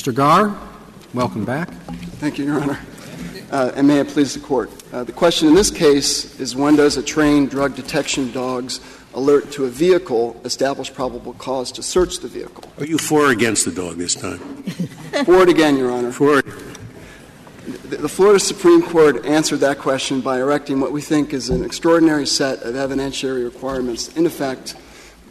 Mr. Garre, welcome back. Thank you, Your Honor. Uh, and may it please the Court. Uh, the question in this case is when does a trained drug detection dog's alert to a vehicle establish probable cause to search the vehicle? Are you for or against the dog this time? For it again, Your Honor. For it. The Florida Supreme Court answered that question by erecting what we think is an extraordinary set of evidentiary requirements. In effect,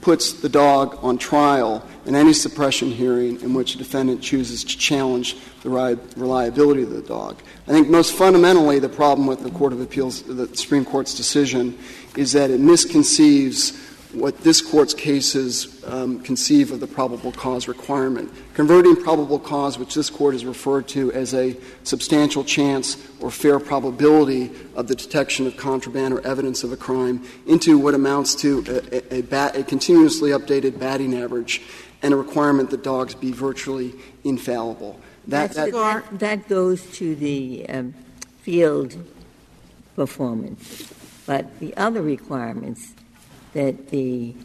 puts the dog on trial in any suppression hearing in which a defendant chooses to challenge the reliability of the dog. I think most fundamentally the problem with the Court of Appeals, the Supreme Court's decision, is that it misconceives what this Court's cases um, conceive of the probable cause requirement. Converting probable cause, which this Court has referred to as a substantial chance or fair probability of the detection of contraband or evidence of a crime, into what amounts to a, a, a, bat, a continuously updated batting average and a requirement that dogs be virtually infallible. That, that, that, that goes to the um, field performance. But the other requirements that the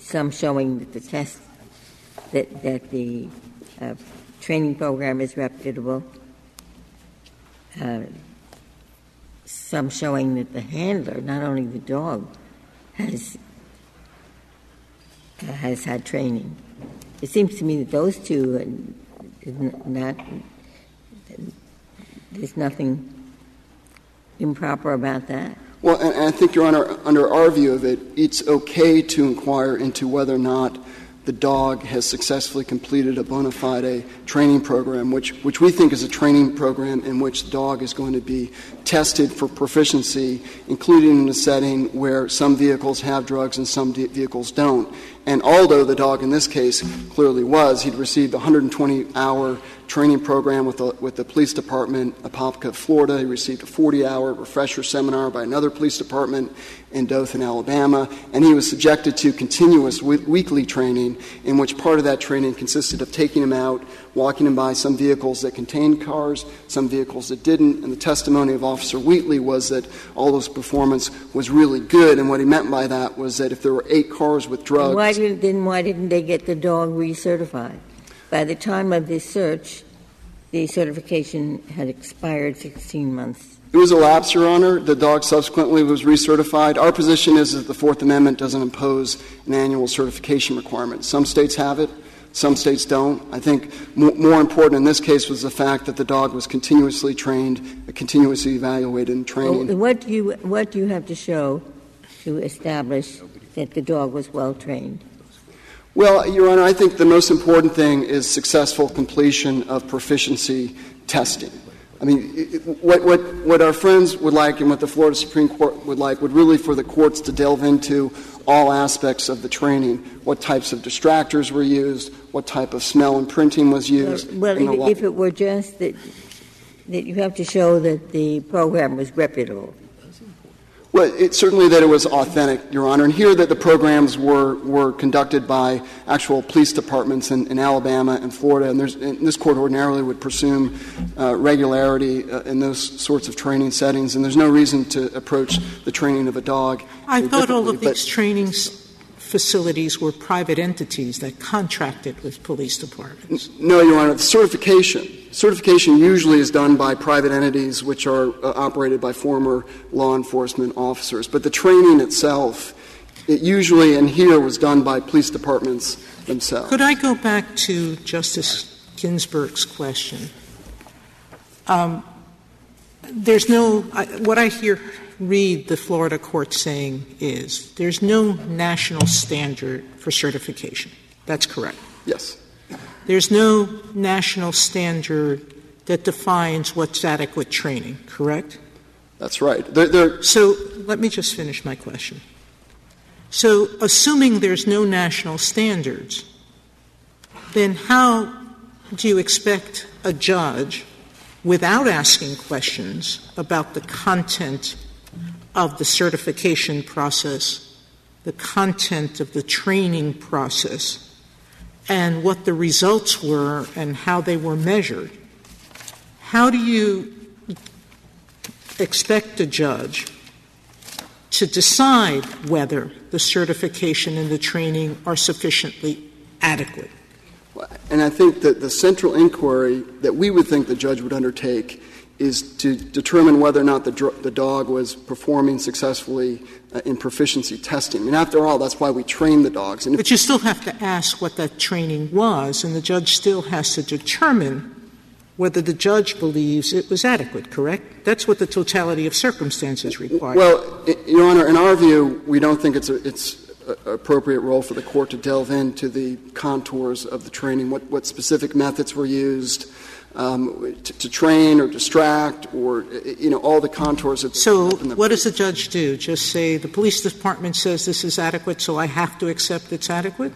some showing that the test that that the uh, training program is reputable, uh, some showing that the handler, not only the dog, has uh, has had training. It seems to me that those two are not there's nothing improper about that. Well, and I think, Your Honor, under our view of it, it's okay to inquire into whether or not the dog has successfully completed a bona fide training program, which, which we think is a training program in which the dog is going to be tested for proficiency, including in a setting where some vehicles have drugs and some vehicles don't. And although the dog in this case clearly was, he'd received a 120 hour training program with the, with the police department Apopka, Florida. He received a 40 hour refresher seminar by another police department in Dothan, Alabama. And he was subjected to continuous weekly training, in which part of that training consisted of taking him out, walking him by some vehicles that contained cars, some vehicles that didn't. And the testimony of Officer Wheatley was that all those performance was really good. And what he meant by that was that if there were eight cars with drugs. Didn't, then why didn't they get the dog recertified? By the time of this search, the certification had expired 16 months. It was a lapse, Your Honor. The dog subsequently was recertified. Our position is that the Fourth Amendment doesn't impose an annual certification requirement. Some states have it, some states don't. I think more important in this case was the fact that the dog was continuously trained, continuously evaluated and trained. Well, what, do you, what do you have to show to establish that the dog was well trained? Well, Your Honor, I think the most important thing is successful completion of proficiency testing. I mean, what, what, what our friends would like and what the Florida Supreme Court would like would really for the courts to delve into all aspects of the training. What types of distractors were used, what type of smell and printing was used. Well, well if, if it were just that, that you have to show that the program was reputable. Well, it's certainly that it was authentic, Your Honor. And here that the programs were, were conducted by actual police departments in, in Alabama and Florida. And, and, this court ordinarily would presume uh, regularity uh, in those sorts of training settings. And there's no reason to approach the training of a dog. I thought all of these trainings facilities were private entities that contracted with police departments. No, Your Honor. Certification certification usually is done by private entities which are uh, operated by former law enforcement officers. But the training itself, it usually and here was done by police departments themselves. Could I go back to Justice Ginsburg's question? Um, there's no I, what I hear read the Florida court saying is there's no national standard for certification. That's correct. Yes. There's no national standard that defines what's adequate training, correct? That's right. They're, they're so let me just finish my question. So, assuming there's no national standards, then how do you expect a judge, without asking questions about the content of the certification process, the content of the training process, and what the results were and how they were measured, how do you expect a judge to decide whether the certification and the training are sufficiently adequate? And I think that the central inquiry that we would think the judge would undertake is to determine whether or not the, dr- the dog was performing successfully uh, in proficiency testing. And after all, that's why we train the dogs. And But you still have to ask what that training was, and the judge still has to determine whether the judge believes it was adequate, correct? That's what the totality of circumstances requires. Well, Your Honor, in our view, we don't think it's a, it's appropriate role for the court to delve into the contours of the training, what, what specific methods were used um, to, to train or distract, or you know all the contours of. So, what does the judge do? Just say the police department says this is adequate, so I have to accept it's adequate?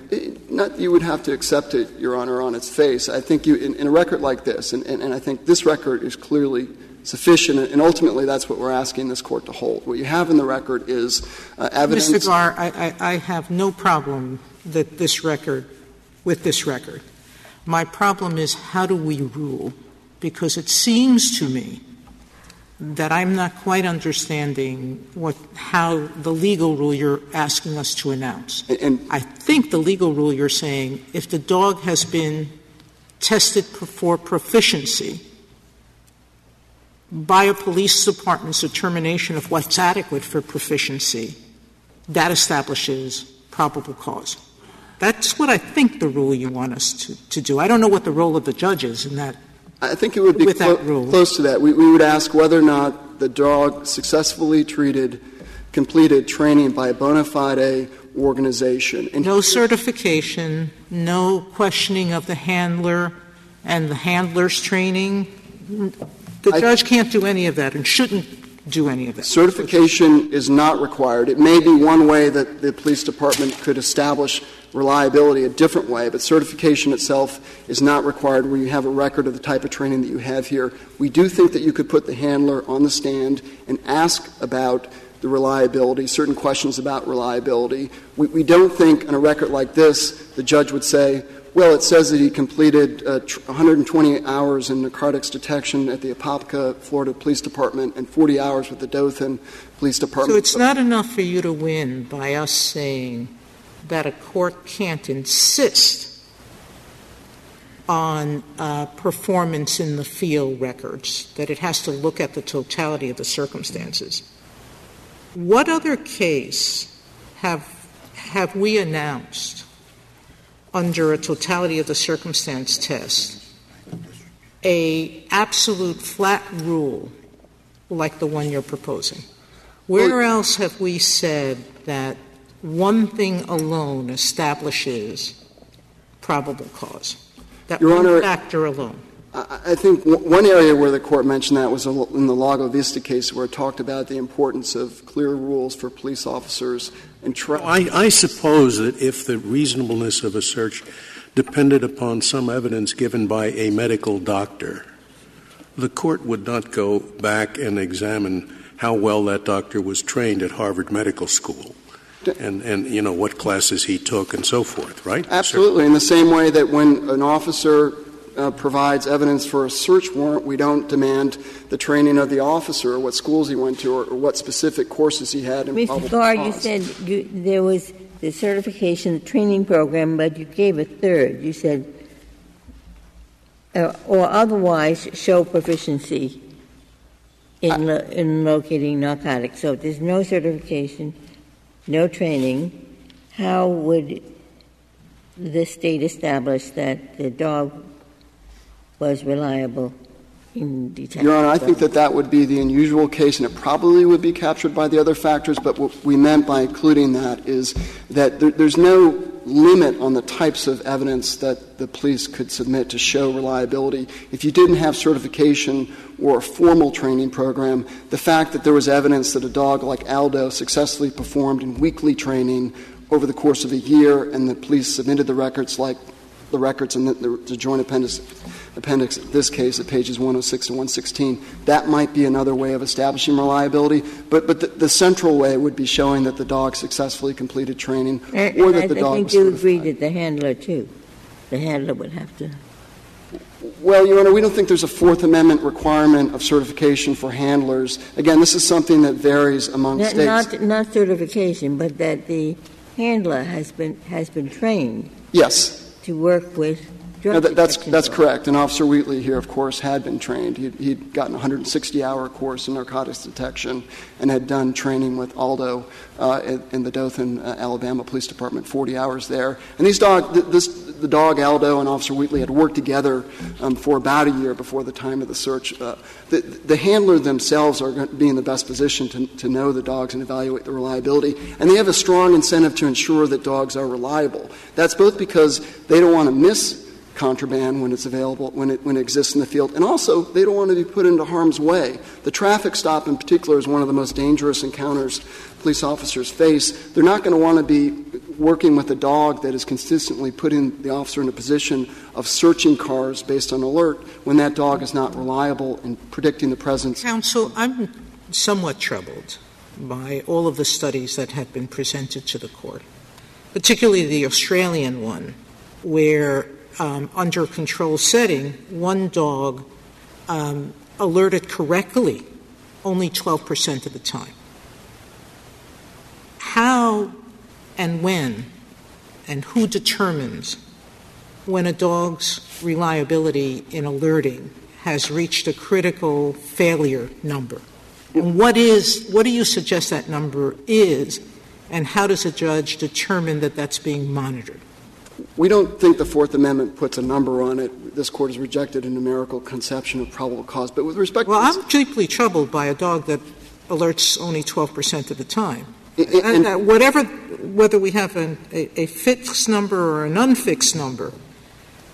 Not you would have to accept it, Your Honor, on its face. I think you, in, in a record like this, and, and, and I think this record is clearly sufficient, and ultimately that's what we're asking this court to hold. What you have in the record is uh, evidence. Mr. Garre, I, I, I have no problem that this record, with this record. My problem is how do we rule? Because it seems to me that I'm not quite understanding what, how the legal rule you're asking us to announce. And- I think the legal rule you're saying, if the dog has been tested for proficiency by a police department's determination of what's adequate for proficiency, that establishes probable cause. That's what I think the rule you want us to, to do. I don't know what the role of the judge is in that. I think it would be clo- rule. close to that. We, we would ask whether or not the dog successfully treated, completed training by a bona fide organization. And No certification, no questioning of the handler and the handler's training. The I- judge can't do any of that and shouldn't do any of that. Certification is not required. It may be one way that the police department could establish reliability a different way, but certification itself is not required where you have a record of the type of training that you have here. We do think that you could put the handler on the stand and ask about the reliability, certain questions about reliability. We, we don't think on a record like this the judge would say, well, it says that he completed uh, 120 hours in narcotics detection at the Apopka, Florida Police Department, and 40 hours with the Dothan Police Department. So it's not enough for you to win by us saying that a court can't insist on uh, performance in the field records, that it has to look at the totality of the circumstances. What other case have, have we announced under a totality of the circumstance test a absolute flat rule like the one you're proposing? Where else have we said that one thing alone establishes probable cause? That Your one Honor- factor alone. I I think one area where the court mentioned that was in the Lago Vista case, where it talked about the importance of clear rules for police officers and tra- I, I suppose that if the reasonableness of a search depended upon some evidence given by a medical doctor, the court would not go back and examine how well that doctor was trained at Harvard Medical School and, and you know, what classes he took and so forth, right? Absolutely. In the same way that when an officer uh, provides evidence for a search warrant, we don't demand the training of the officer or what schools he went to or, or what specific courses he had in Mr. probable you said you, there was the certification the training program, but you gave a third. You said, uh, or otherwise show proficiency in, lo- in locating narcotics. So if there's no certification, no training. How would the state establish that the dog was reliable in detecting? Your Honor, I think that that would be the unusual case, and it probably would be captured by the other factors, but what we meant by including that is that there, there's no limit on the types of evidence that the police could submit to show reliability. If you didn't have certification or a formal training program, the fact that there was evidence that a dog like Aldo successfully performed in weekly training over the course of a year, and the police submitted the records like the records in the, the, the joint appendix, appendix, in this case, at pages 106 to 116, that might be another way of establishing reliability. But, but the, the central way would be showing that the dog successfully completed training And, or that I, the I dog think was you agreed that the handler, too. The handler would have to. Well, Your Honor, we don't think there's a Fourth Amendment requirement of certification for handlers. Again, this is something that varies among Not, states. not, not certification, but that the handler has been, has been trained yes. to work with No, that- that's, that's correct. And Officer Wheatley here, of course, had been trained. He'd, he'd gotten a 160-hour course in narcotics detection and had done training with Aldo uh, in, in the Dothan, uh, Alabama Police Department, 40 hours there. And these dog, th- this, the dog Aldo and Officer Wheatley had worked together um, for about a year before the time of the search. Uh, the, the handler themselves are going to be in the best position to, to know the dogs and evaluate the reliability. And they have a strong incentive to ensure that dogs are reliable. That's both because they don't want to miss contraband when it's available, when it, when it exists in the field. And also, they don't want to be put into harm's way. The traffic stop, in particular, is one of the most dangerous encounters police officers face. They're not going to want to be working with a dog that is consistently putting the officer in a position of searching cars based on alert when that dog is not reliable in predicting the presence. Counsel, I'm somewhat troubled by all of the studies that have been presented to the court, particularly the Australian one, where um, under control setting, one dog um, alerted correctly only 12% of the time. How and when and who determines when a dog's reliability in alerting has reached a critical failure number? And what is what do you suggest that number is, and how does a judge determine that that's being monitored? We don't think the Fourth Amendment puts a number on it. This court has rejected a numerical conception of probable cause. But with respect Well, to I'm deeply troubled by a dog that alerts only 12% of the time. I- I- And uh, whatever, whether we have an, a, a fixed number or an unfixed number,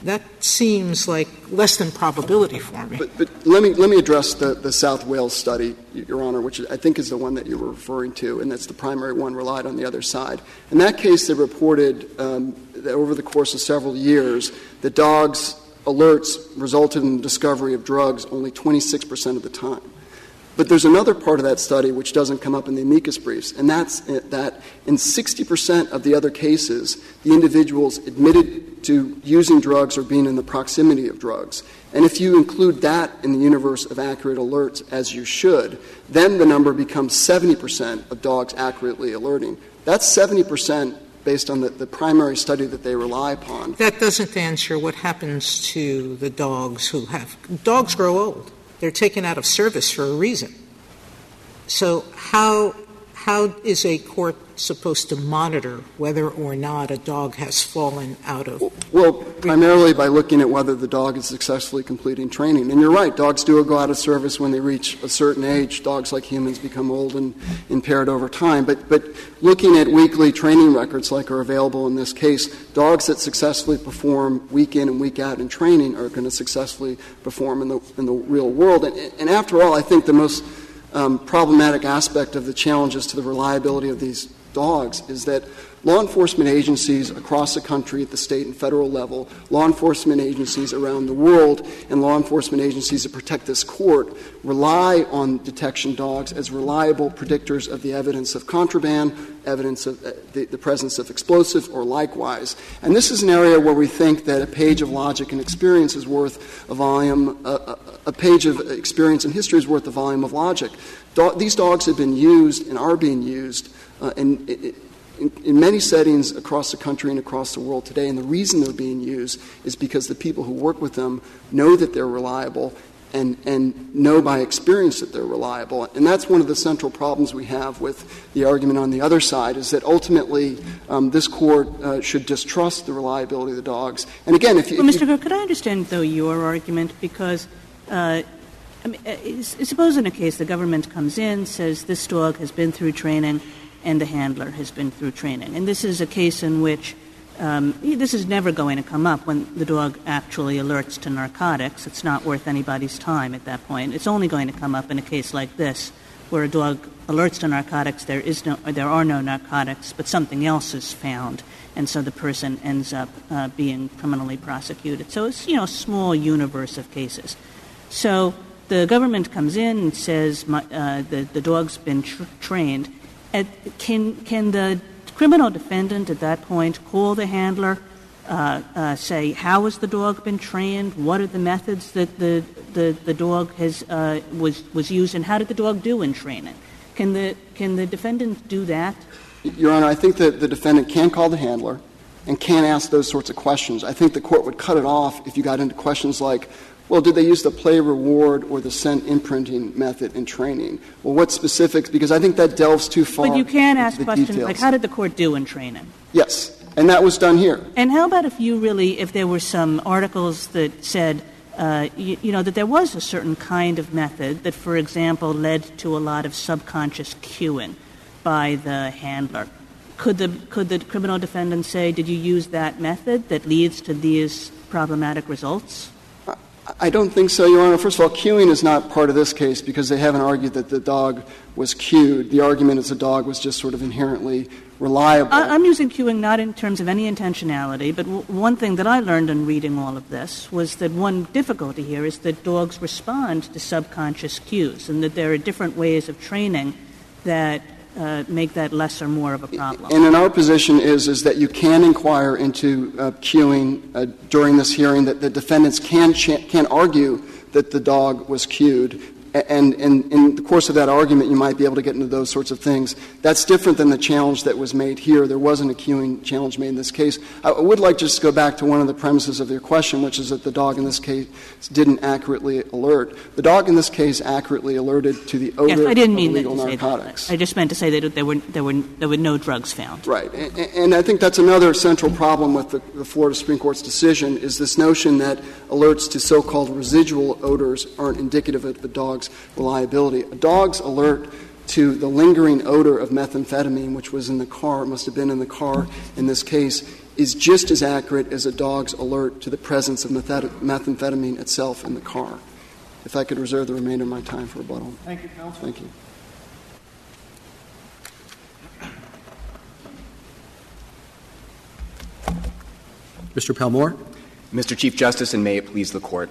that seems like less than probability for me. But, but let me let me address the, the South Wales study, Your Honor, which I think is the one that you were referring to, and that's the primary one relied on the other side. In that case, they reported um, that over the course of several years, the dogs' alerts resulted in the discovery of drugs only 26 percent of the time. But there's another part of that study which doesn't come up in the amicus briefs, and that's uh, that in 60% of the other cases, the individuals admitted to using drugs or being in the proximity of drugs. And if you include that in the universe of accurate alerts, as you should, then the number becomes 70% of dogs accurately alerting. That's 70% based on the, the primary study that they rely upon. That doesn't answer what happens to the dogs who have. Dogs grow old. They're taken out of service for a reason. So, how, how is a court supposed to monitor whether or not a dog has fallen out of? Well, primarily by looking at whether the dog is successfully completing training. And you're right, dogs do go out of service when they reach a certain age. Dogs, like humans, become old and impaired over time. But, but looking at weekly training records, like are available in this case, dogs that successfully perform week in and week out in training are going to successfully perform in the, in the real world. And, and after all, I think the most um, problematic aspect of the challenges to the reliability of these dogs is that law enforcement agencies across the country at the state and federal level, law enforcement agencies around the world, and law enforcement agencies that protect this court rely on detection dogs as reliable predictors of the evidence of contraband, evidence of uh, the, the presence of explosive, or likewise. And this is an area where we think that a page of logic and experience is worth a volume, a, a page of experience and history is worth a volume of logic. Do- these dogs have been used and are being used uh, in many settings across the country and across the world today. And the reason they're being used is because the people who work with them know that they're reliable and, and know by experience that they're reliable. And that's one of the central problems we have with the argument on the other side is that ultimately um, this court uh, should distrust the reliability of the dogs. And again, if you. Well, if Mr. Cook, could I understand, though, your argument? Because, uh, I mean, uh, suppose in a case the government comes in, says this dog has been through training, and the handler has been through training. And this is a case in which um, this is never going to come up when the dog actually alerts to narcotics. It's not worth anybody's time at that point. It's only going to come up in a case like this, where a dog alerts to narcotics, there is no, there are no narcotics, but something else is found, and so the person ends up uh, being criminally prosecuted. So it's you know a small universe of cases. So the government comes in and says uh, the the dog's been tr- trained. Can can the criminal defendant at that point call the handler, uh, uh, say how has the dog been trained? What are the methods that the dog has uh, was was used, and how did the dog do in training? Can the can the defendant do that? Your Honor, I think that the defendant can call the handler. and can't ask those sorts of questions. I think the court would cut it off if you got into questions like, well, did they use the play reward or the scent imprinting method in training? Well, what specifics? Because I think that delves too far. But you can ask questions details. like, how did the court do in training? Yes, and that was done here. And how about if you really, if there were some articles that said, uh, you, you, know, that there was a certain kind of method that, for example, led to a lot of subconscious cueing by the handler. Could the, could the criminal defendant say, did you use that method that leads to these problematic results? I don't think so, Your Honor. First of all, cueing is not part of this case because they haven't argued that the dog was cued. The argument is the dog was just sort of inherently reliable. I, am using cueing not in terms of any intentionality, but one thing that I learned in reading all of this was that one difficulty here is that dogs respond to subconscious cues and that there are different ways of training that uh, make that less or more of a problem. And in our position is is that you can inquire into uh, cueing uh, during this hearing. That the defendants can ch- can argue that the dog was cued, and, and in the course of that argument, you might be able to get into those sorts of things. That's different than the challenge that was made here. There wasn't a cueing challenge made in this case. I would like just to go back to one of the premises of your question, which is that the dog in this case didn't accurately alert. The dog in this case accurately alerted to the odor I didn't of mean illegal to narcotics. I just meant to say that there were, there, were, there were no drugs found. Right. And, and I think that's another central problem with the, the Florida Supreme Court's decision is this notion that alerts to so-called residual odors aren't indicative of the dog's reliability. A dog's alert to the lingering odor of methamphetamine, which was in the car, must have been in the car in this case, is just as accurate as a dog's alert to the presence of methamphetamine itself in the car. If I could reserve the remainder of my time for rebuttal. Thank you, counsel. Thank you. Mr. Palmore? Mr. Chief Justice, and may it please the Court.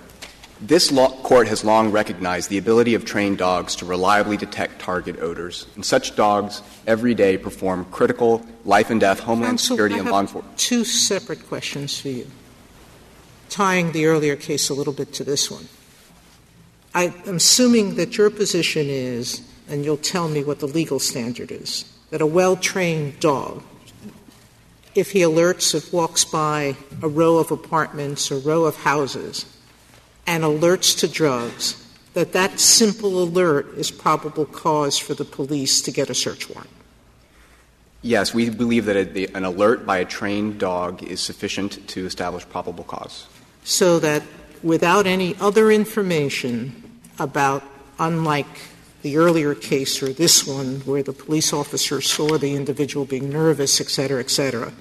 This law, court has long recognized the ability of trained dogs to reliably detect target odors, and such dogs every day perform critical life and death homeland Counsel, security I and law enforcement. Two separate questions for you, tying the earlier case a little bit to this one. I am assuming that your position is, and you'll tell me what the legal standard is, that a well trained dog, if he alerts, if walks by a row of apartments or row of houses, and alerts to drugs, that that simple alert is probable cause for the police to get a search warrant. Yes, we believe that a, an alert by a trained dog is sufficient to establish probable cause. So that without any other information about, unlike the earlier case or this one where the police officer saw the individual being nervous, et cetera, et cetera,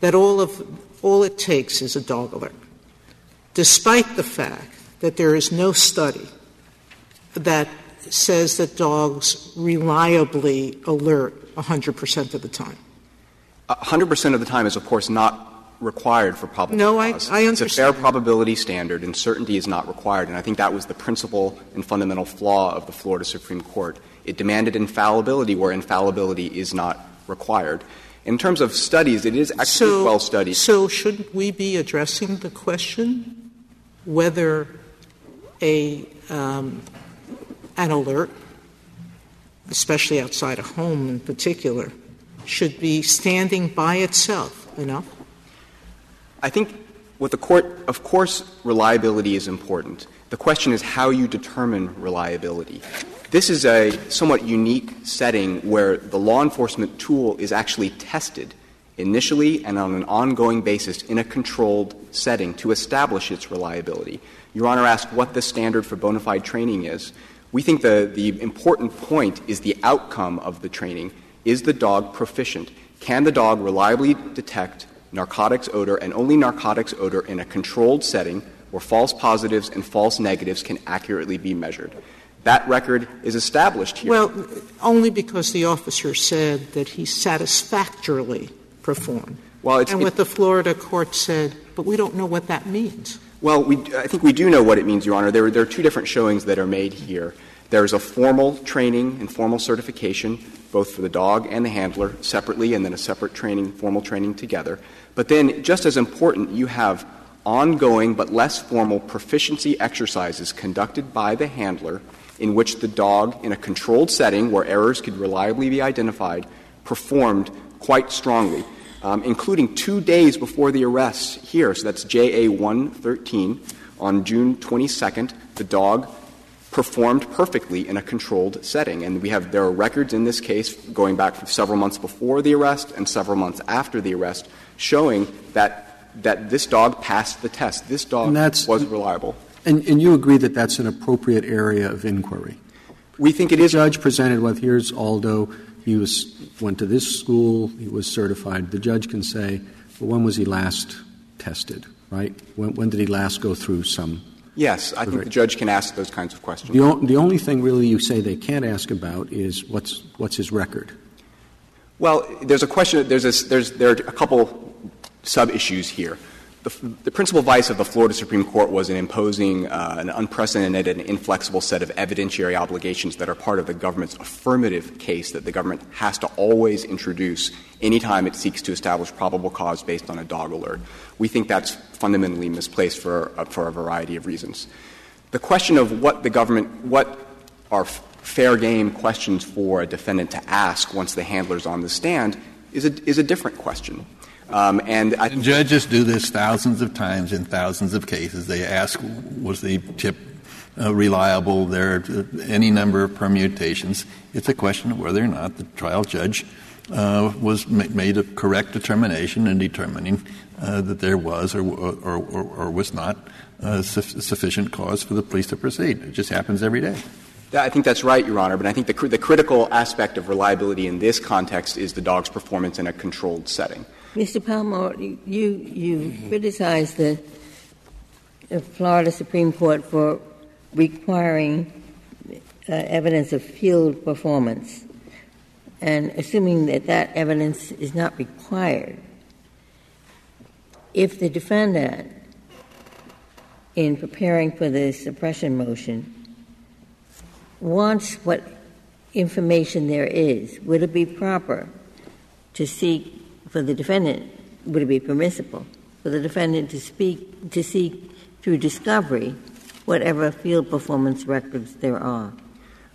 that all of all it takes is a dog alert despite the fact that there is no study that says that dogs reliably alert 100% of the time. 100% of the time is, of course, not required for probable no, cause. I, I understand. It's a fair probability standard, and certainty is not required. And I think that was the principal and fundamental flaw of the Florida Supreme Court. It demanded infallibility where infallibility is not required. In terms of studies, it is actually so, well studied. So, should we be addressing the question whether a um, an alert, especially outside a home in particular, should be standing by itself enough? I think what the court, of course, reliability is important. The question is how you determine reliability. This is a somewhat unique setting where the law enforcement tool is actually tested initially and on an ongoing basis in a controlled setting to establish its reliability. Your Honor asked what the standard for bona fide training is. We think the, the important point is the outcome of the training. Is the dog proficient? Can the dog reliably detect narcotics odor and only narcotics odor in a controlled setting where false positives and false negatives can accurately be measured? That record is established here. Well, only because the officer said that he satisfactorily performed. Well, it's, and what the Florida court said, but we don't know what that means. Well, we, I think we do know what it means, Your Honor. There, there are two different showings that are made here. There's a formal training and formal certification, both for the dog and the handler separately, and then a separate training, formal training together. But then, just as important, you have ongoing but less formal proficiency exercises conducted by the handler in which the dog, in a controlled setting where errors could reliably be identified, performed quite strongly. Um, including two days before the arrest here. So that's JA 113. On June 22nd, the dog performed perfectly in a controlled setting. And we have, there are records in this case going back several months before the arrest and several months after the arrest showing that, that this dog passed the test. This dog was reliable. And, and you agree that that's an appropriate area of inquiry? We think it The is. judge presented with, here's Aldo, he was, went to this school, he was certified. The judge can say, well, when was he last tested, right? When, when did he last go through some? Yes, I think the judge can ask those kinds of questions. The, o- the only thing really you say they can't ask about is what's, what's his record? Well, there's a question. There's a, there's there are a couple sub issues here. The, principal vice of the Florida Supreme Court was in imposing uh, an unprecedented and inflexible set of evidentiary obligations that are part of the government's affirmative case that the government has to always introduce anytime it seeks to establish probable cause based on a dog alert. We think that's fundamentally misplaced for, uh, for a variety of reasons. The question of what the government, what are fair game questions for a defendant to ask once the handler's on the stand is a, is a different question. Um, and I And judges do this thousands of times in thousands of cases. They ask, was the tip uh, reliable? There are uh, any number of permutations. It's a question of whether or not the trial judge uh, was ma- made a correct determination in determining uh, that there was or, or, or, or was not uh, suf- sufficient cause for the police to proceed. It just happens every day. I think that's right, Your Honor, but I think the, cr- the critical aspect of reliability in this context is the dog's performance in a controlled setting. Mr. Palmore, you, you criticized the, Florida Supreme Court for requiring uh, evidence of field performance. And assuming that that evidence is not required, if the defendant, in preparing for the suppression motion, wants what information there is, would it be proper to seek for the defendant, would it be permissible for the defendant to speak, to seek through discovery whatever field performance records there are?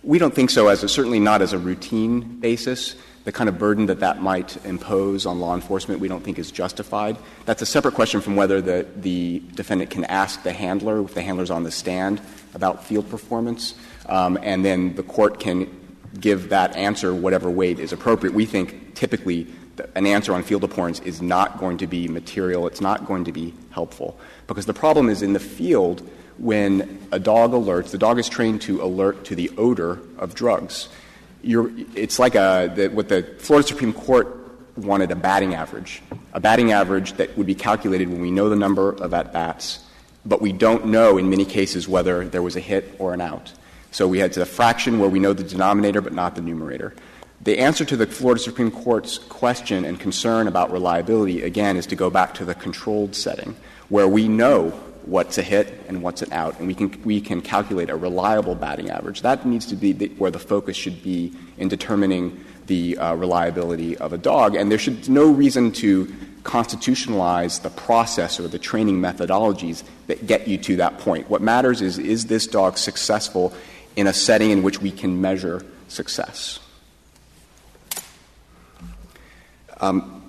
We don't think so, as a, certainly not as a routine basis. The kind of burden that that might impose on law enforcement we don't think is justified. That's a separate question from whether the, the defendant can ask the handler, if the handler's on the stand, about field performance, um, and then the court can give that answer whatever weight is appropriate. We think typically an answer on field performance is not going to be material, it's not going to be helpful. Because the problem is in the field, when a dog alerts, the dog is trained to alert to the odor of drugs. You're, it's like a, the, what the Florida Supreme Court wanted a batting average, a batting average that would be calculated when we know the number of at bats, but we don't know in many cases whether there was a hit or an out. So we had a fraction where we know the denominator but not the numerator. The answer to the Florida Supreme Court's question and concern about reliability, again, is to go back to the controlled setting, where we know what's a hit and what's an out, and we can, we can calculate a reliable batting average. That needs to be the, where the focus should be in determining the uh, reliability of a dog, and there should be no reason to constitutionalize the process or the training methodologies that get you to that point. What matters is, is this dog successful in a setting in which we can measure success? Um, Um,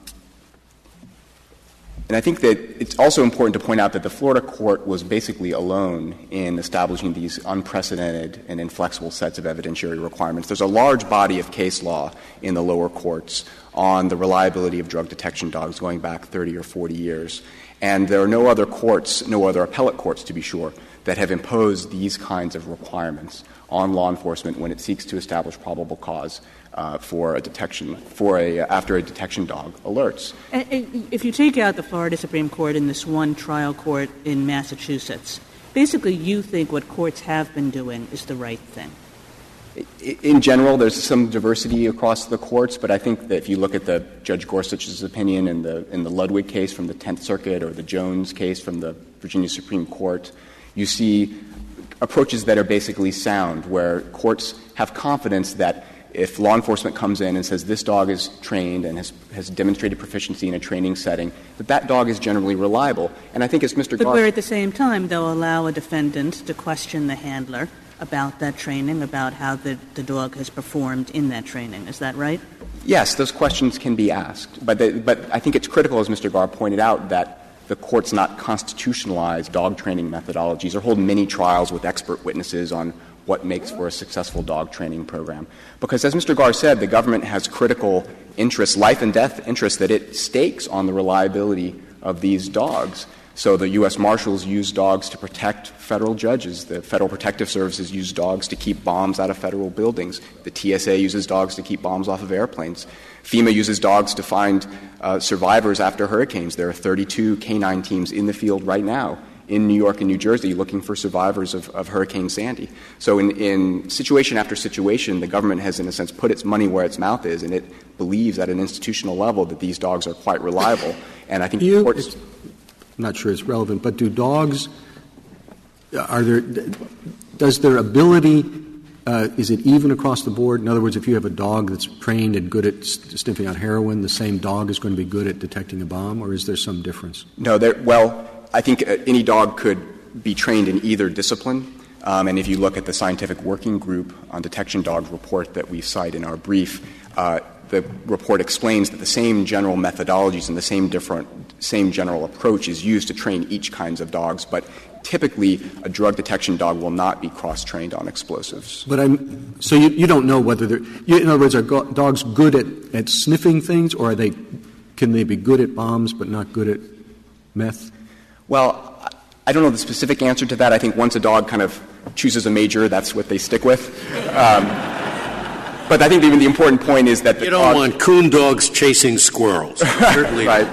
and I think that it's also important to point out that the Florida court was basically alone in establishing these unprecedented and inflexible sets of evidentiary requirements. There's a large body of case law in the lower courts on the reliability of drug detection dogs going back 30 or 40 years. And there are no other courts, no other appellate courts to be sure, that have imposed these kinds of requirements on law enforcement when it seeks to establish probable cause uh, for a detection for a after a detection dog alerts. If you take out the Florida Supreme Court and this one trial court in Massachusetts, basically you think what courts have been doing is the right thing. In general, there's some diversity across the courts, but I think that if you look at the Judge Gorsuch's opinion in the in the Ludwig case from the Tenth Circuit or the Jones case from the Virginia Supreme Court, you see approaches that are basically sound, where courts have confidence that if law enforcement comes in and says this dog is trained and has, has demonstrated proficiency in a training setting, that that dog is generally reliable. And I think as Mr. But Garth where at the same time they'll allow a defendant to question the handler about that training, about how the, the dog has performed in that training. Is that right? Yes, those questions can be asked. But, the, but I think it's critical, as Mr. Garre pointed out, that the courts not constitutionalize dog training methodologies or hold many trials with expert witnesses on what makes for a successful dog training program. Because as Mr. Garre said, the government has critical interests, life and death interests that it stakes on the reliability of these dogs. So the U.S. Marshals use dogs to protect federal judges. The Federal Protective Services use dogs to keep bombs out of federal buildings. The TSA uses dogs to keep bombs off of airplanes. FEMA uses dogs to find uh, survivors after hurricanes. There are 32 canine teams in the field right now in New York and New Jersey looking for survivors of, of Hurricane Sandy. So, in, in situation after situation, the government has, in a sense, put its money where its mouth is, and it believes at an institutional level that these dogs are quite reliable. And I think you. I'm not sure it's relevant, but do dogs are there does their ability is it even across the board? In other words, if you have a dog that's trained and good at sniffing out heroin, the same dog is going to be good at detecting a bomb, or is there some difference? No, well, I think uh, any dog could be trained in either discipline. Um, and if you look at the scientific working group on detection dog report that we cite in our brief, uh, the report explains that the same general methodologies and the same different same general approach is used to train each kinds of dogs, but typically a drug detection dog will not be cross trained on explosives. But I'm so you, you don't know whether they're you, in other words are go, dogs good at, at sniffing things or are they can they be good at bombs but not good at meth? Well, I don't know the specific answer to that. I think once a dog kind of chooses a major, that's what they stick with. Um, but I think even the important point is that the you don't dog, want coon dogs chasing squirrels. Certainly, right.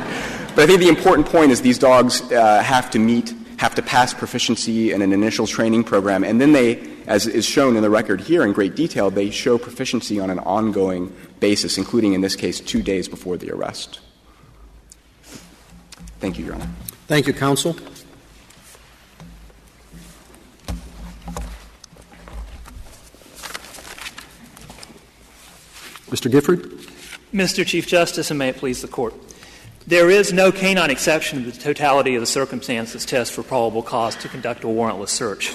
But I think the important point is these dogs uh, have to meet, have to pass proficiency in an initial training program, and then they, as is shown in the record here in great detail, they show proficiency on an ongoing basis, including in this case two days before the arrest. Thank you, Your Honor. Thank you, counsel. Mr. Gifford. Mr. Chief Justice, and may it please the Court. There is no canine exception to the totality of the circumstances test for probable cause to conduct a warrantless search.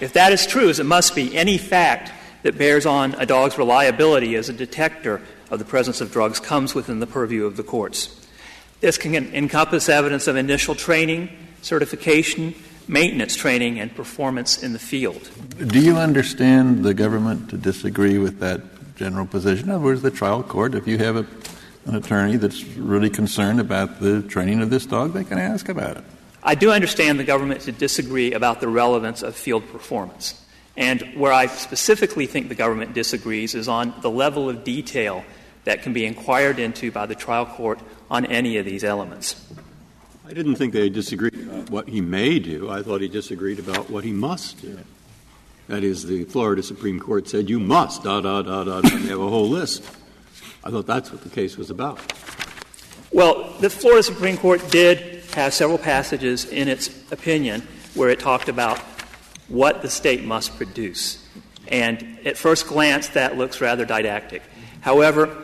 If that is true, as it must be, any fact that bears on a dog's reliability as a detector of the presence of drugs comes within the purview of the courts. This can encompass evidence of initial training, certification, maintenance training, and performance in the field. Do you understand the government to disagree with that general position? In other words, the trial court, if you have a, an attorney that's really concerned about the training of this dog, they can ask about it. I do understand the government to disagree about the relevance of field performance. And where I specifically think the government disagrees is on the level of detail that can be inquired into by the trial court on any of these elements. I didn't think they disagreed about what he may do. I thought he disagreed about what he must do. That is, the Florida Supreme Court said you must, da, da, da, da, da, they have a whole list. I thought that's what the case was about. Well, the Florida Supreme Court did have several passages in its opinion where it talked about what the state must produce. And at first glance, that looks rather didactic. However,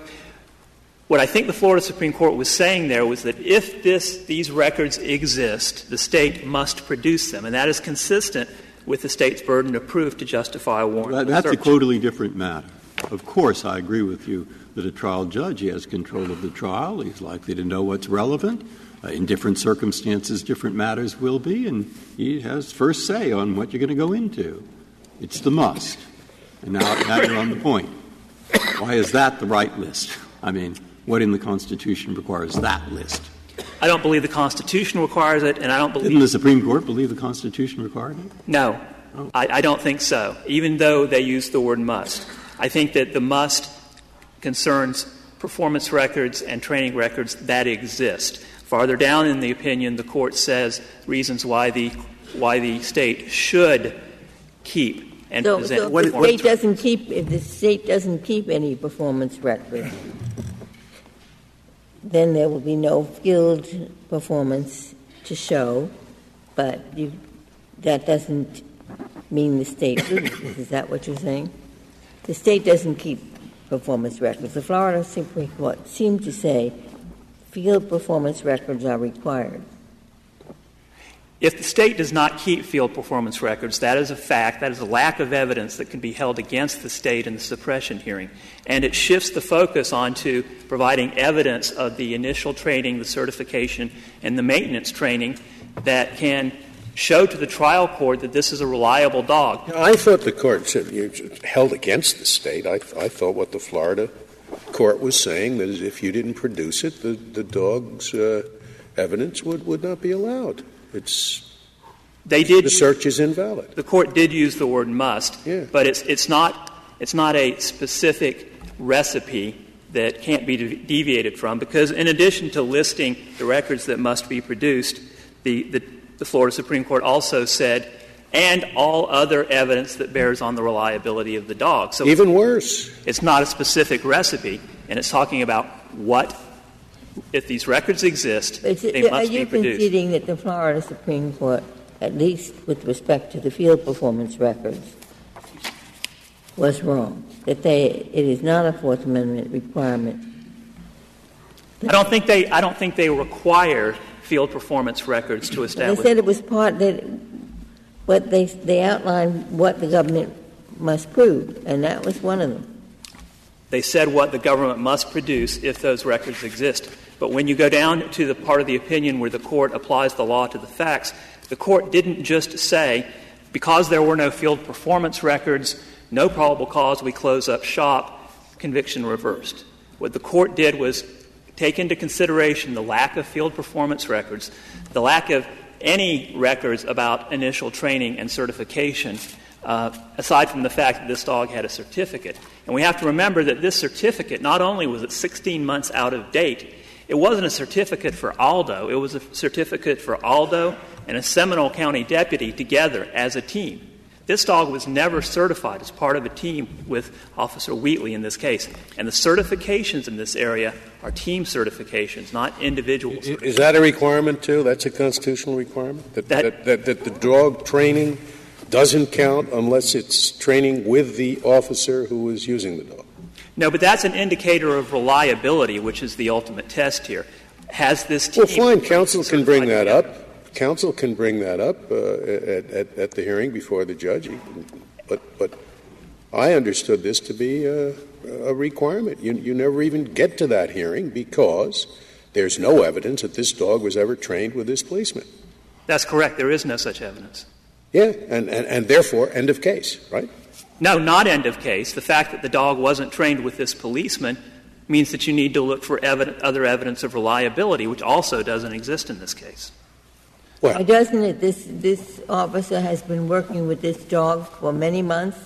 what I think the Florida Supreme Court was saying there was that if this, these records exist, the state must produce them. And that is consistent with the state's burden of proof to justify a warrant. Well, that's a totally different matter. Of course, I agree with you that a trial judge, he has control of the trial. He's likely to know what's relevant. Uh, in different circumstances, different matters will be, and he has first say on what you're going to go into. It's the must. And now, now you're on the point. Why is that the right list? I mean, what in the Constitution requires that list? I don't believe the Constitution requires it, and I don't believe. Didn't the Supreme Court believe the Constitution required it? No. Oh. I, I don't think so, even though they use the word must. I think that the must concerns performance records and training records that exist. Farther down in the opinion, the court says reasons why the why the state should keep and so, present. So if the state doesn't keep if the state doesn't keep any performance records, then there will be no field performance to show, but you, that doesn't mean the state loses. Is that what you're saying? The state doesn't keep performance records. The Florida Supreme Court seemed to say field performance records are required. If the state does not keep field performance records, that is a fact. That is a lack of evidence that can be held against the state in the suppression hearing. And it shifts the focus onto providing evidence of the initial training, the certification, and the maintenance training that can show to the trial court that this is a reliable dog. I thought the court said you held against the state. I, I thought what the Florida court was saying that if you didn't produce it, the, the dog's uh, evidence would, would not be allowed. It's they did the search is invalid. The court did use the word must, yeah. but it's it's not it's not a specific recipe that can't be deviated from because in addition to listing the records that must be produced, the, the, the Florida Supreme Court also said and all other evidence that bears on the reliability of the dog. So even worse. It's not a specific recipe, and it's talking about what if these records exist, it's, they must be produced. Are you conceding that the Florida Supreme Court, at least with respect to the field performance records, was wrong? That they it is not a Fourth Amendment requirement. I don't think they. I don't think they require field performance records to establish. They said it was part that, what they they outlined what the government must prove, and that was one of them. They said what the government must produce if those records exist. But when you go down to the part of the opinion where the court applies the law to the facts, the court didn't just say, because there were no field performance records, no probable cause, we close up shop, conviction reversed. What the court did was take into consideration the lack of field performance records, the lack of any records about initial training and certification, uh, aside from the fact that this dog had a certificate. And we have to remember that this certificate, not only was it 16 months out of date, it wasn't a certificate for Aldo. It was a certificate for Aldo and a Seminole County deputy together as a team. This dog was never certified as part of a team with Officer Wheetley in this case. And the certifications in this area are team certifications, not individual certifications. Is that a requirement, too? That's a constitutional requirement? That, that, that, that the dog training doesn't count unless it's training with the officer who is using the dog? No, but that's an indicator of reliability, which is the ultimate test here. Has this team. Well, fine. Counsel can bring that up. Counsel can bring that up uh, at, at, at, the hearing before the judge. But, but I understood this to be a, a requirement. You, you never even get to that hearing because there's no evidence that this dog was ever trained with this policeman. That's correct. There is no such evidence. Yeah, and, and, and therefore, end of case, right? No, not end of case. The fact that the dog wasn't trained with this policeman means that you need to look for evidence, other evidence of reliability, which also doesn't exist in this case. Well, doesn't it? This this officer has been working with this dog for many months.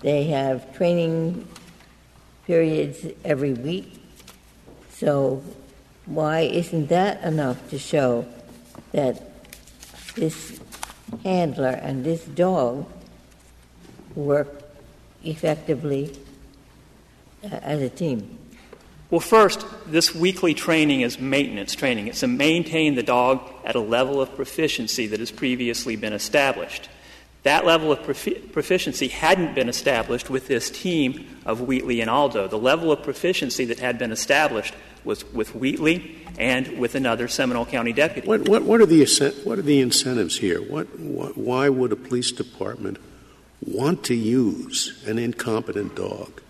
They have training periods every week. So, why isn't that enough to show that this handler and this dog work effectively uh, as a team? Well, first, this weekly training is maintenance training. It's to maintain the dog at a level of proficiency that has previously been established. That level of profi- proficiency hadn't been established with this team of Wheetley and Aldo. The level of proficiency that had been established was with Wheetley and with another Seminole County deputy. What, what, what are, the, what are the incentives here? What, what, why would a police department want to use an incompetent dog?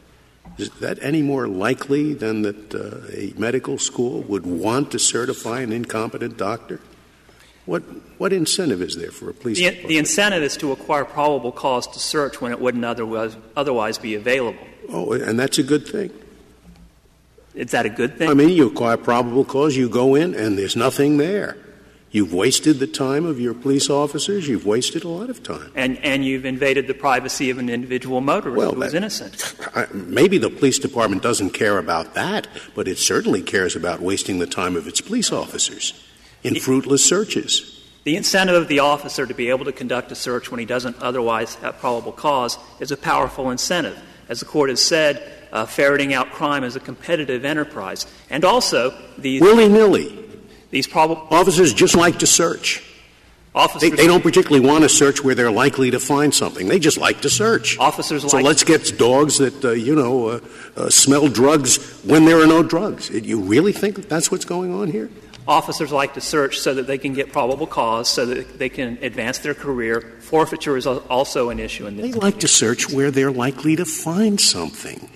Is that any more likely than that uh, a medical school would want to certify an incompetent doctor? What, what incentive is there for a police the, department? The incentive is to acquire probable cause to search when it wouldn't otherwise, otherwise be available. Oh, and that's a good thing. Is that a good thing? I mean, you acquire probable cause, you go in, and there's nothing there. You've wasted the time of your police officers. You've wasted a lot of time. And, and you've invaded the privacy of an individual motorist well, who is innocent. I, maybe the police department doesn't care about that, but it certainly cares about wasting the time of its police officers in fruitless searches. The incentive of the officer to be able to conduct a search when he doesn't otherwise have probable cause is a powerful incentive. As the court has said, uh, ferreting out crime is a competitive enterprise. And also, the. Willy nilly. These prob- officers just like to search. Officers they, they, don't particularly want to search where they're likely to find something. They just like to search. Officers so like let's get dogs that uh, you know uh, uh, smell drugs when there are no drugs. You really think that that's what's going on here? Officers like to search so that they can get probable cause, so that they can advance their career. Forfeiture is also an issue in this. They like to search where they're likely to find something.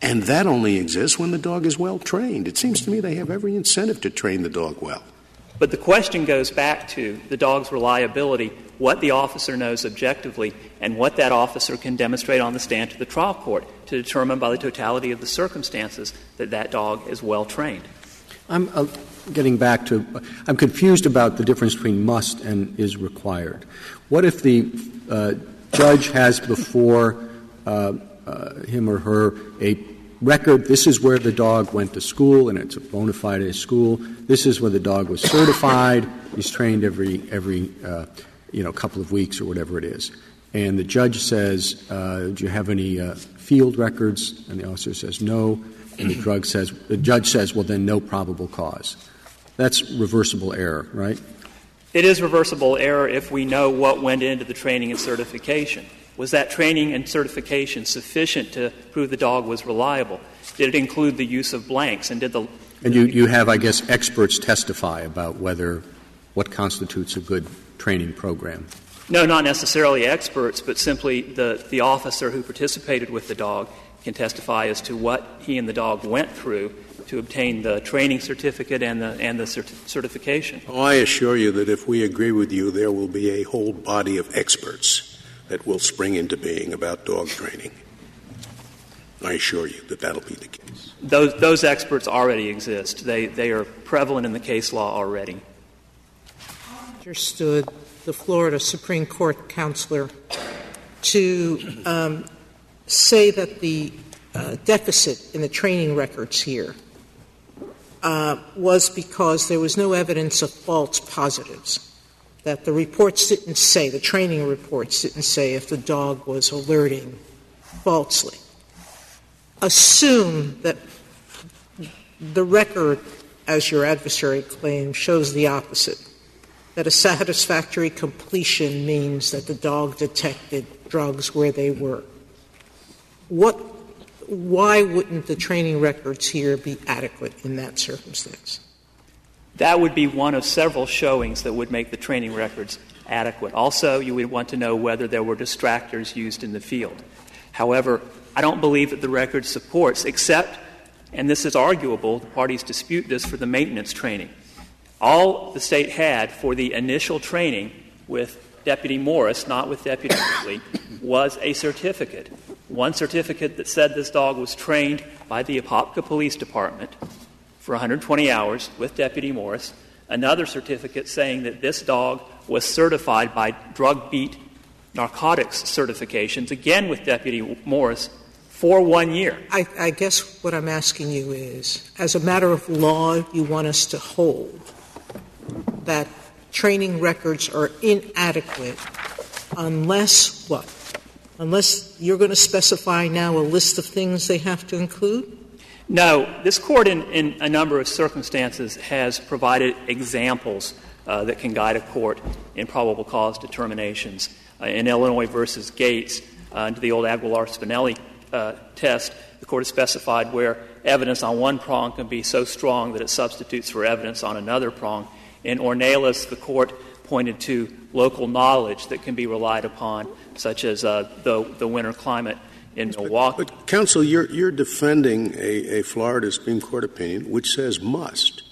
And that only exists when the dog is well trained. It seems to me they have every incentive to train the dog well. But the question goes back to the dog's reliability, what the officer knows objectively, and what that officer can demonstrate on the stand to the trial court to determine by the totality of the circumstances that that dog is well trained. I'm uh, getting back to I'm confused about the difference between must and is required. What if the uh, judge has before uh, uh him or her a record, this is where the dog went to school, and it's a bona fide school. This is where the dog was certified. He's trained every every uh, you know couple of weeks or whatever it is. And the judge says, uh, "Do you have any uh, field records?" And the officer says, "No." And the drug says, the judge says, "Well, then no probable cause." That's reversible error, right? It is reversible error if we know what went into the training and certification. Was that training and certification sufficient to prove the dog was reliable? Did it include the use of blanks? And did the and you, you have, I guess, experts testify about whether what constitutes a good training program. No, not necessarily experts, but simply the, the officer who participated with the dog can testify as to what he and the dog went through to obtain the training certificate and the, and the cert- certification. Oh, I assure you that if we agree with you, there will be a whole body of experts that will spring into being about dog training. I assure you that that'll be the case. Those, those experts already exist. They, they are prevalent in the case law already. Understood the Florida Supreme Court counselor to um, say that the uh, deficit in the training records here uh, was because there was no evidence of false positives that the reports didn't say, the training reports didn't say if the dog was alerting falsely. Assume that the record, as your adversary claims, shows the opposite that a satisfactory completion means that the dog detected drugs where they were. What, why wouldn't the training records here be adequate in that circumstance? That would be one of several showings that would make the training records adequate. Also, you would want to know whether there were distractors used in the field. However, I don't believe that the record supports, except, and this is arguable, the parties dispute this for the maintenance training. All the state had for the initial training with Deputy Morris, not with Deputy Wheetley, was a certificate. One certificate that said this dog was trained by the Apopka Police Department for 120 hours with Deputy Morris, another certificate saying that this dog was certified by drug beat narcotics certifications, again with Deputy Morris, for one year. I, I, guess what I'm asking you is as a matter of law, you want us to hold that training records are inadequate unless what? Unless you're going to specify now a list of things they have to include? No. This Court, in, in a number of circumstances, has provided examples uh, that can guide a court in probable cause determinations. Uh, in Illinois versus Gates, uh, under the old Aguilar Spinelli uh, test, the Court has specified where evidence on one prong can be so strong that it substitutes for evidence on another prong. In Ornelas, the Court pointed to local knowledge that can be relied upon, such as uh, the, the winter climate in Milwaukee. But, but counsel, you're, you're defending a, a Florida Supreme Court opinion which says must.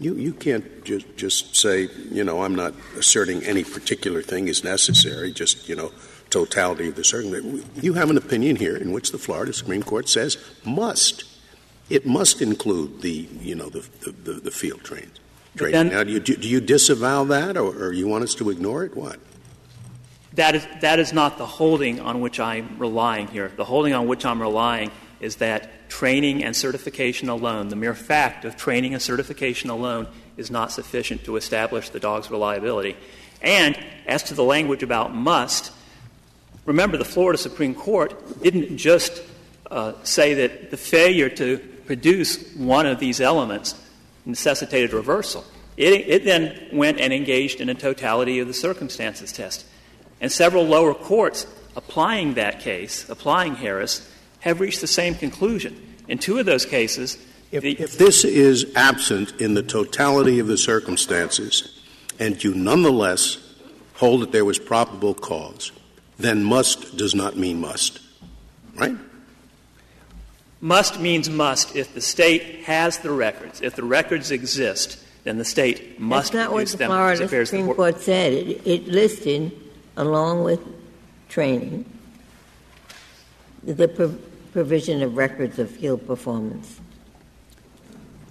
You, you can't just, just say, you know, I'm not asserting any particular thing is necessary, just, you know, totality of the circumstance. You have an opinion here in which the Florida Supreme Court says must. It must include the, you know, the, the, the field trains. Training. Now, do you, do you disavow that, or, or you want us to ignore it? What? That is, that is not the holding on which I'm relying here. The holding on which I'm relying is that training and certification alone, the mere fact of training and certification alone, is not sufficient to establish the dog's reliability. And as to the language about must, remember the Florida Supreme Court didn't just uh, say that the failure to produce one of these elements necessitated reversal. It, it then went and engaged in a totality of the circumstances test. And several lower courts applying that case, applying Harris, have reached the same conclusion. In two of those cases, If, if this is absent in the totality of the circumstances, and you nonetheless hold that there was probable cause, then must does not mean must. Right? Must means must if the state has the records. If the records exist, then the state must That's not what the. Florida as the Supreme court. Court said. It, it listed, along with training, the pro- provision of records of field performance.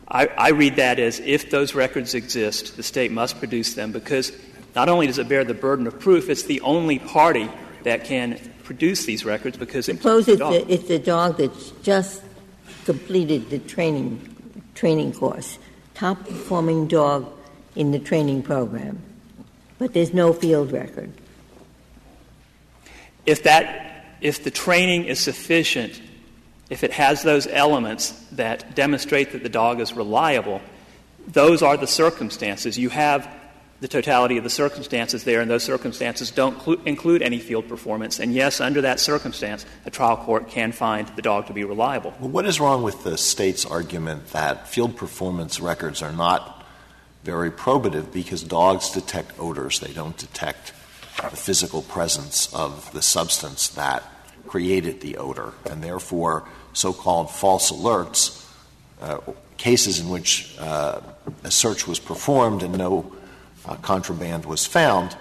I, I read that as if those records exist, the state must produce them because not only does it bear the burden of proof, it's the only party that can produce these records because it Suppose it's the it's a dog that's just completed the training training course, top performing dog in the training program, but there's no field record. If that if the training is sufficient if it has those elements that demonstrate that the dog is reliable those are the circumstances. You have the totality of the circumstances there and those circumstances don't clu- include any field performance. And yes under that circumstance a trial court can find the dog to be reliable. Well, what is wrong with the state's argument that field performance records are not very probative because dogs detect odors, they don't detect physical presence of the substance that created the odor, and therefore so called false alerts, uh, cases in which uh, a search was performed and no uh, contraband was found,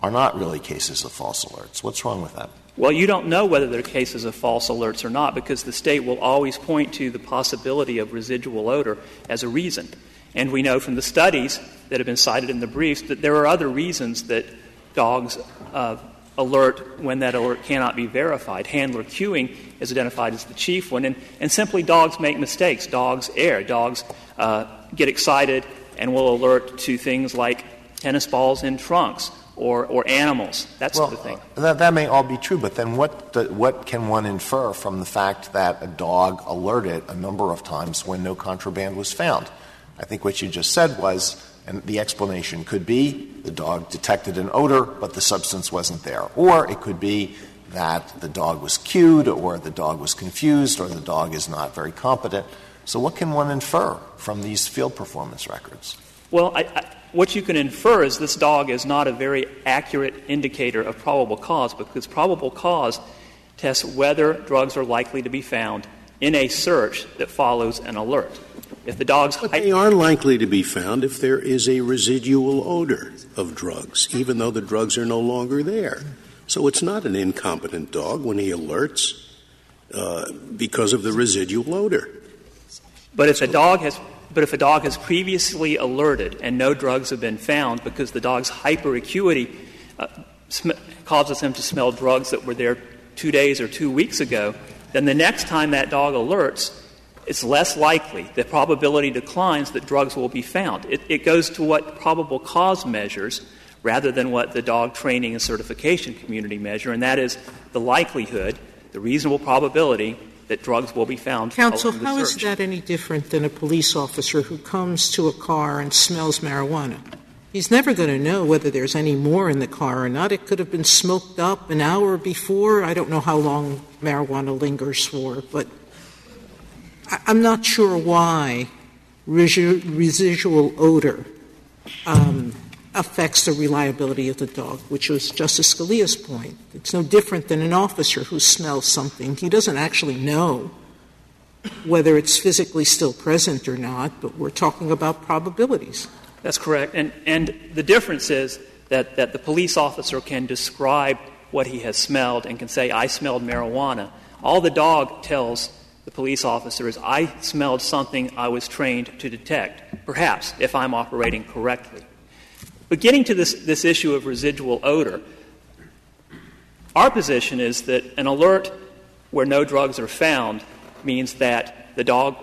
are not really cases of false alerts. What's wrong with that? Well, you don't know whether they're cases of false alerts or not because the state will always point to the possibility of residual odor as a reason. And we know from the studies that have been cited in the briefs that there are other reasons that dogs uh, alert when that alert cannot be verified. Handler cueing is identified as the chief one, and, and simply dogs make mistakes. Dogs err. Dogs uh, get excited and will alert to things like tennis balls in trunks or, or animals, that sort of thing. That, that may all be true, but then what, the, what can one infer from the fact that a dog alerted a number of times when no contraband was found? I think what you just said was, and the explanation could be the dog detected an odor, but the substance wasn't there. Or it could be that the dog was cued, or the dog was confused, or the dog is not very competent. So, what can one infer from these field performance records? Well, I, I, what you can infer is this dog is not a very accurate indicator of probable cause because probable cause tests whether drugs are likely to be found in a search that follows an alert. If the dog's But they are likely to be found if there is a residual odor of drugs, even though the drugs are no longer there. So it's not an incompetent dog when he alerts uh, because of the residual odor. But if a dog has but if a dog has previously alerted and no drugs have been found because the dog's hyperacuity uh, sm- causes him to smell drugs that were there two days or two weeks ago, then the next time that dog alerts, it's less likely, the probability declines that drugs will be found. It, it goes to what probable cause measures rather than what the dog training and certification community measure, and that is the likelihood, the reasonable probability that drugs will be found. Counsel, how is search. that any different than a police officer who comes to a car and smells marijuana? He's never going to know whether there's any more in the car or not. It could have been smoked up an hour before. I don't know how long marijuana lingers for, but I'm not sure why resi- residual odor um, affects the reliability of the dog, which was Justice Scalia's point. It's no different than an officer who smells something. He doesn't actually know whether it's physically still present or not, but we're talking about probabilities. That's correct. And, and the difference is that, that the police officer can describe what he has smelled and can say, I smelled marijuana. All the dog tells the police officer is, I smelled something I was trained to detect, perhaps, if I'm operating correctly. But getting to this, this issue of residual odor, our position is that an alert where no drugs are found means that the dog,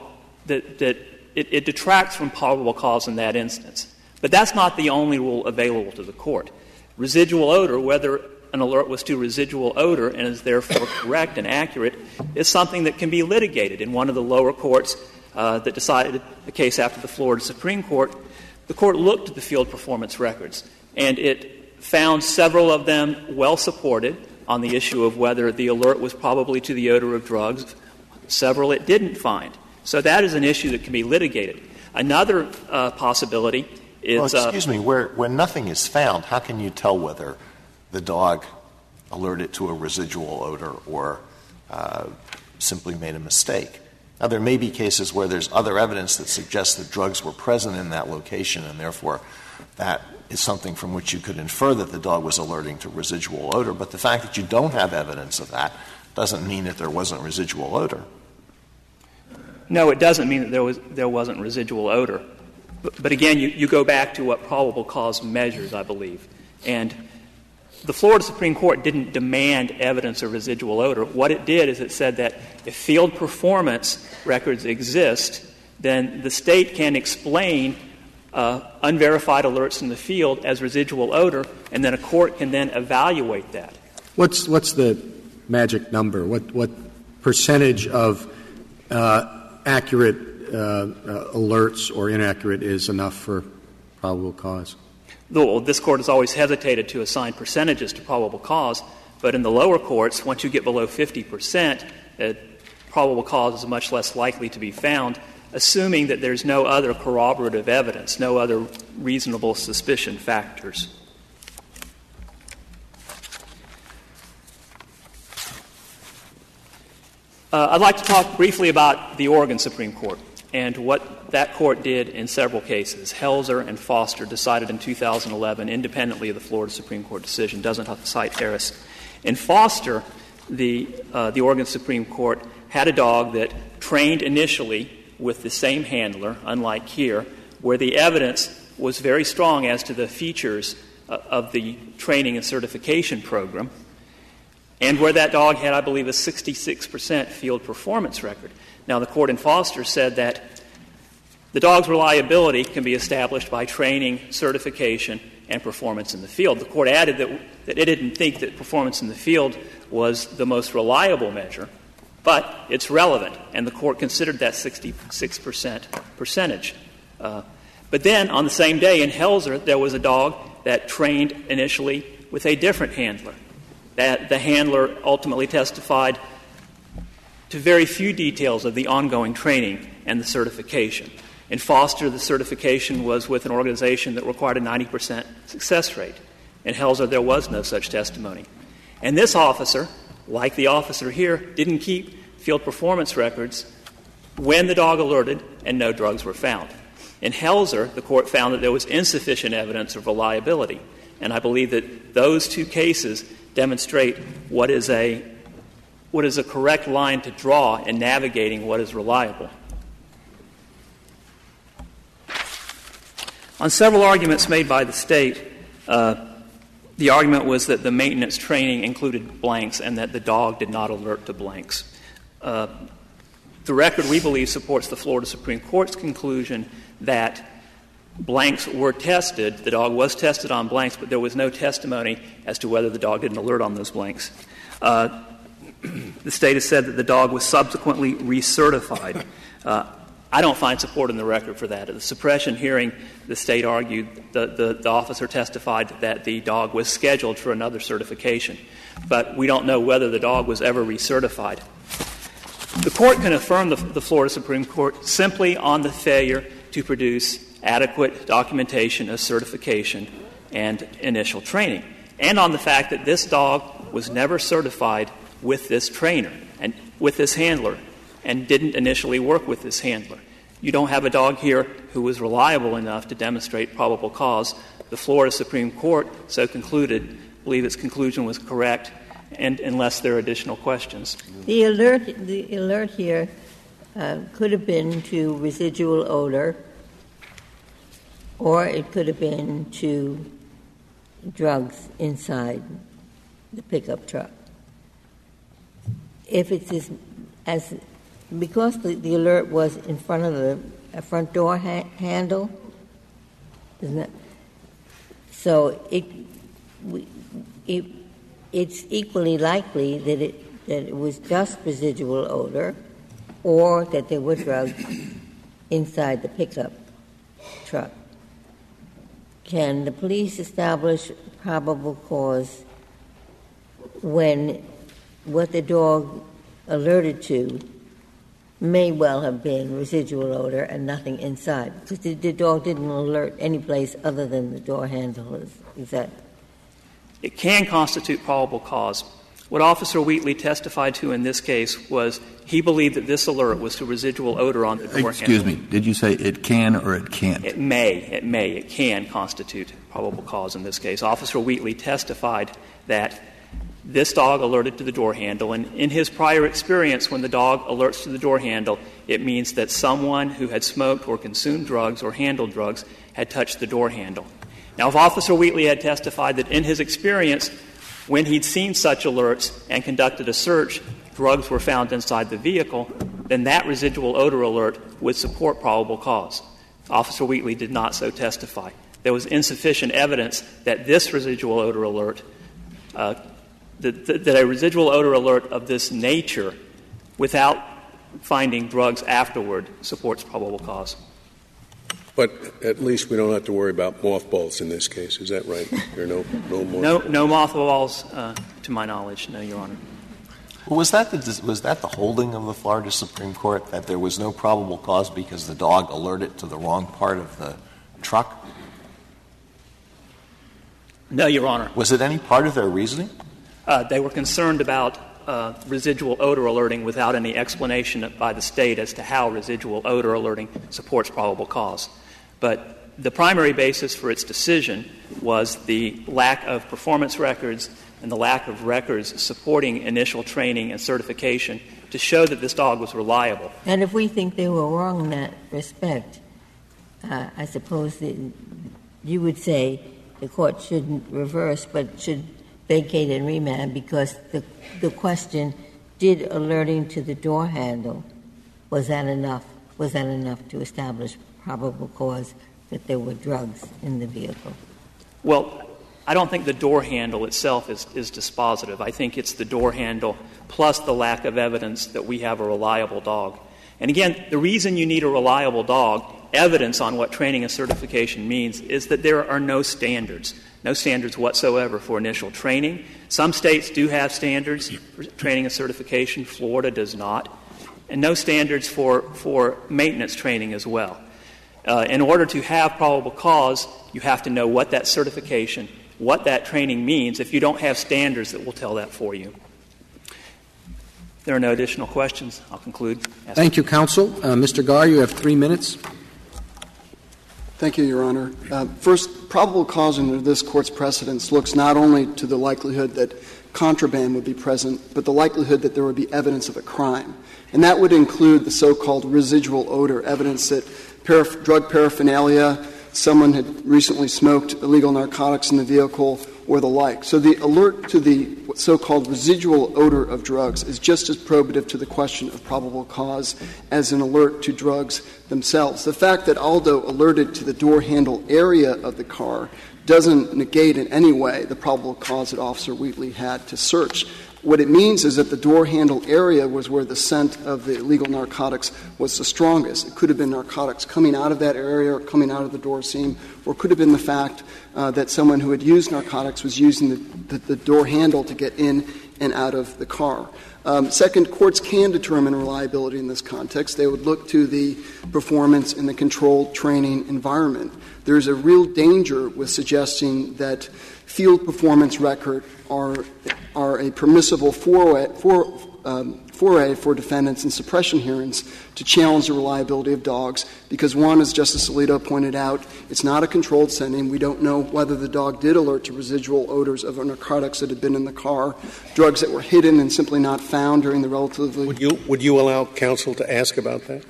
that, that it, it detracts from probable cause in that instance. But that's not the only rule available to the court. Residual odor, whether an alert was to residual odor and is therefore correct and accurate, is something that can be litigated. In one of the lower courts uh, that decided the case after the Florida Supreme Court, the court looked at the field performance records and it found several of them well supported on the issue of whether the alert was probably to the odor of drugs. Several it didn't find. So that is an issue that can be litigated. Another uh, possibility is. Well, excuse uh, me, where, when nothing is found, how can you tell whether the dog alerted to a residual odor or uh, simply made a mistake? Now, there may be cases where there's other evidence that suggests that drugs were present in that location, and therefore that is something from which you could infer that the dog was alerting to residual odor. But the fact that you don't have evidence of that doesn't mean that there wasn't residual odor. No, it doesn't mean that there, was, there wasn't residual odor. But, again, you, go back to what probable cause measures, I believe. And the Florida Supreme Court didn't demand evidence of residual odor. What it did is it said that if field performance records exist, then the state can explain uh, unverified alerts in the field as residual odor, and then a court can then evaluate that. What's, what's the magic number? What, what percentage of uh, accurate alerts or inaccurate is enough for probable cause? This court has always hesitated to assign percentages to probable cause, but in the lower courts, once you get below 50 percent, uh, probable cause is much less likely to be found, assuming that there's no other corroborative evidence, no other reasonable suspicion factors. Uh, I'd like to talk briefly about the Oregon Supreme Court and what that court did in several cases. Helzer and Foster decided in 2011, independently of the Florida Supreme Court decision, doesn't cite Harris. In Foster, the, uh, the Oregon Supreme Court had a dog that trained initially with the same handler, unlike here, where the evidence was very strong as to the features uh, of the training and certification program and where that dog had, I believe, a 66% field performance record. Now, the court in Foster said that the dog's reliability can be established by training, certification, and performance in the field. The court added that, that it didn't think that performance in the field was the most reliable measure, but it's relevant, and the court considered that 66% percentage. Uh, but then, on the same day in Helzer, there was a dog that trained initially with a different handler that the handler ultimately testified to very few details of the ongoing training and the certification. In Foster, the certification was with an organization that required a 90% success rate. In Helzer, there was no such testimony. And this officer, like the officer here, didn't keep field performance records when the dog alerted and no drugs were found. In Helzer, the court found that there was insufficient evidence of reliability. And I believe that those two cases demonstrate what is a what is a correct line to draw in navigating what is reliable. On several arguments made by the state, uh, the argument was that the maintenance training included blanks and that the dog did not alert to blanks. Uh, the record, we believe, supports the Florida Supreme Court's conclusion that blanks were tested. The dog was tested on blanks, but there was no testimony as to whether the dog didn't alert on those blanks. Uh, the state has said that the dog was subsequently recertified. Uh, I don't find support in the record for that. At the suppression hearing, the state argued the, the, the, officer testified that the dog was scheduled for another certification, but we don't know whether the dog was ever recertified. The court can affirm the, the Florida Supreme Court simply on the failure to produce adequate documentation of certification and initial training, and on the fact that this dog was never certified with this trainer and with this handler and didn't initially work with this handler. You don't have a dog here who was reliable enough to demonstrate probable cause. The Florida Supreme Court so concluded, believe its conclusion was correct, and unless there are additional questions. The alert, the alert here uh, could have been to residual odor or it could have been to drugs inside the pickup truck. If it's as, as because the, the alert was in front of the front door ha- handle, isn't it? So it, it, it's equally likely that it, that it was just residual odor or that there were drugs inside the pickup truck. Can the police establish probable cause when what the dog alerted to may well have been residual odor and nothing inside, because the, dog didn't alert any place other than the door handle. Is that It can constitute probable cause. What Officer Wheetley testified to in this case was he believed that this alert was to residual odor on the door Excuse handle. me. Did you say it can or it can't? It may, it may, it can constitute probable cause in this case. Officer Wheetley testified that this dog alerted to the door handle, and in his prior experience, when the dog alerts to the door handle, it means that someone who had smoked or consumed drugs or handled drugs had touched the door handle. Now, if Officer Wheetley had testified that in his experience, when he'd seen such alerts and conducted a search, drugs were found inside the vehicle, then that residual odor alert would support probable cause. Officer Wheetley did not so testify. There was insufficient evidence that this residual odor alert, uh, that, that that a residual odor alert of this nature, without finding drugs afterward, supports probable cause. But at least we don't have to worry about mothballs in this case. Is that right? There are no, no more. No, no mothballs, uh, to my knowledge, no, Your Honor. Well, was that the was that the holding of the Florida Supreme Court that there was no probable cause because the dog alerted to the wrong part of the truck? No, Your Honor. Was it any part of their reasoning? Uh, they were concerned about uh, residual odor alerting without any explanation by the state as to how residual odor alerting supports probable cause. But the primary basis for its decision was the lack of performance records and the lack of records supporting initial training and certification to show that this dog was reliable. And if we think they were wrong in that respect, uh, I suppose that you would say the court shouldn't reverse, but should vacate and remand because the, the question, did alerting to the door handle, was that enough? Was that enough to establish probable cause that there were drugs in the vehicle? Well, I don't think the door handle itself is, is dispositive. I think it's the door handle plus the lack of evidence that we have a reliable dog. And again, the reason you need a reliable dog, evidence on what training and certification means, is that there are no standards, no standards whatsoever for initial training. Some states do have standards for training and certification, Florida does not, and no standards for, for maintenance training as well. Uh, in order to have probable cause, you have to know what that certification, what that training means. If you don't have standards that will tell that for you. If there are no additional questions, I'll conclude. Thank you, counsel. Uh, Mr. Garre, you have three minutes. Thank you, Your Honor. Uh, first, probable cause under this Court's precedents looks not only to the likelihood that contraband would be present, but the likelihood that there would be evidence of a crime. And that would include the so called residual odor, evidence that paraph- drug paraphernalia, someone had recently smoked illegal narcotics in the vehicle, or the like. So the alert to the so called residual odor of drugs is just as probative to the question of probable cause as an alert to drugs themselves. The fact that Aldo alerted to the door handle area of the car doesn't negate in any way the probable cause that Officer Wheetley had to search. What it means is that the door handle area was where the scent of the illegal narcotics was the strongest. It could have been narcotics coming out of that area or coming out of the door seam, or could have been the fact uh, that someone who had used narcotics was using the, the, the, door handle to get in and out of the car. Um, second, courts can determine reliability in this context. They would look to the performance in the controlled training environment. There's a real danger with suggesting that field performance record are, are a permissible foray, for, um, foray for defendants in suppression hearings to challenge the reliability of dogs because, one, as Justice Alito pointed out, it's not a controlled setting. We don't know whether the dog did alert to residual odors of narcotics that had been in the car, drugs that were hidden and simply not found during the relatively. Would you, would you allow counsel to ask about that?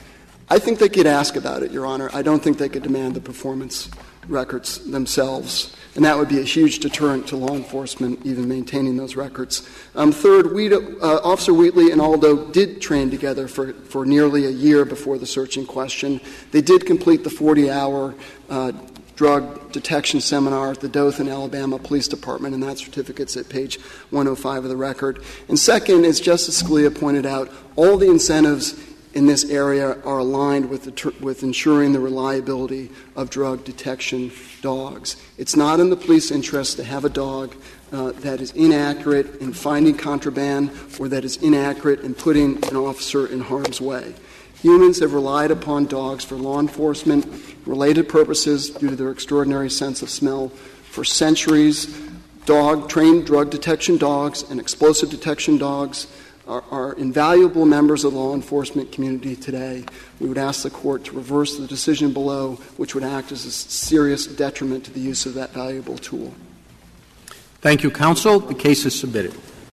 I think they could ask about it, Your Honor. I don't think they could demand the performance records themselves. And that would be a huge deterrent to law enforcement even maintaining those records. Um, third, uh, Officer Wheetley and Aldo did train together for, for nearly a year before the search in question. They did complete the 40 hour uh, drug detection seminar at the Dothan, Alabama Police Department, and that certificate's at page 105 of the record. And second, as Justice Scalia pointed out, all the incentives in this area are aligned with, the, with ensuring the reliability of drug detection dogs. It's not in the police interest to have a dog uh, that is inaccurate in finding contraband or that is inaccurate in putting an officer in harm's way. Humans have relied upon dogs for law enforcement related purposes due to their extraordinary sense of smell for centuries. Dog trained drug detection dogs and explosive detection dogs are, are, invaluable members of the law enforcement community today. We would ask the court to reverse the decision below, which would act as a serious detriment to the use of that valuable tool. Thank you, counsel. The case is submitted.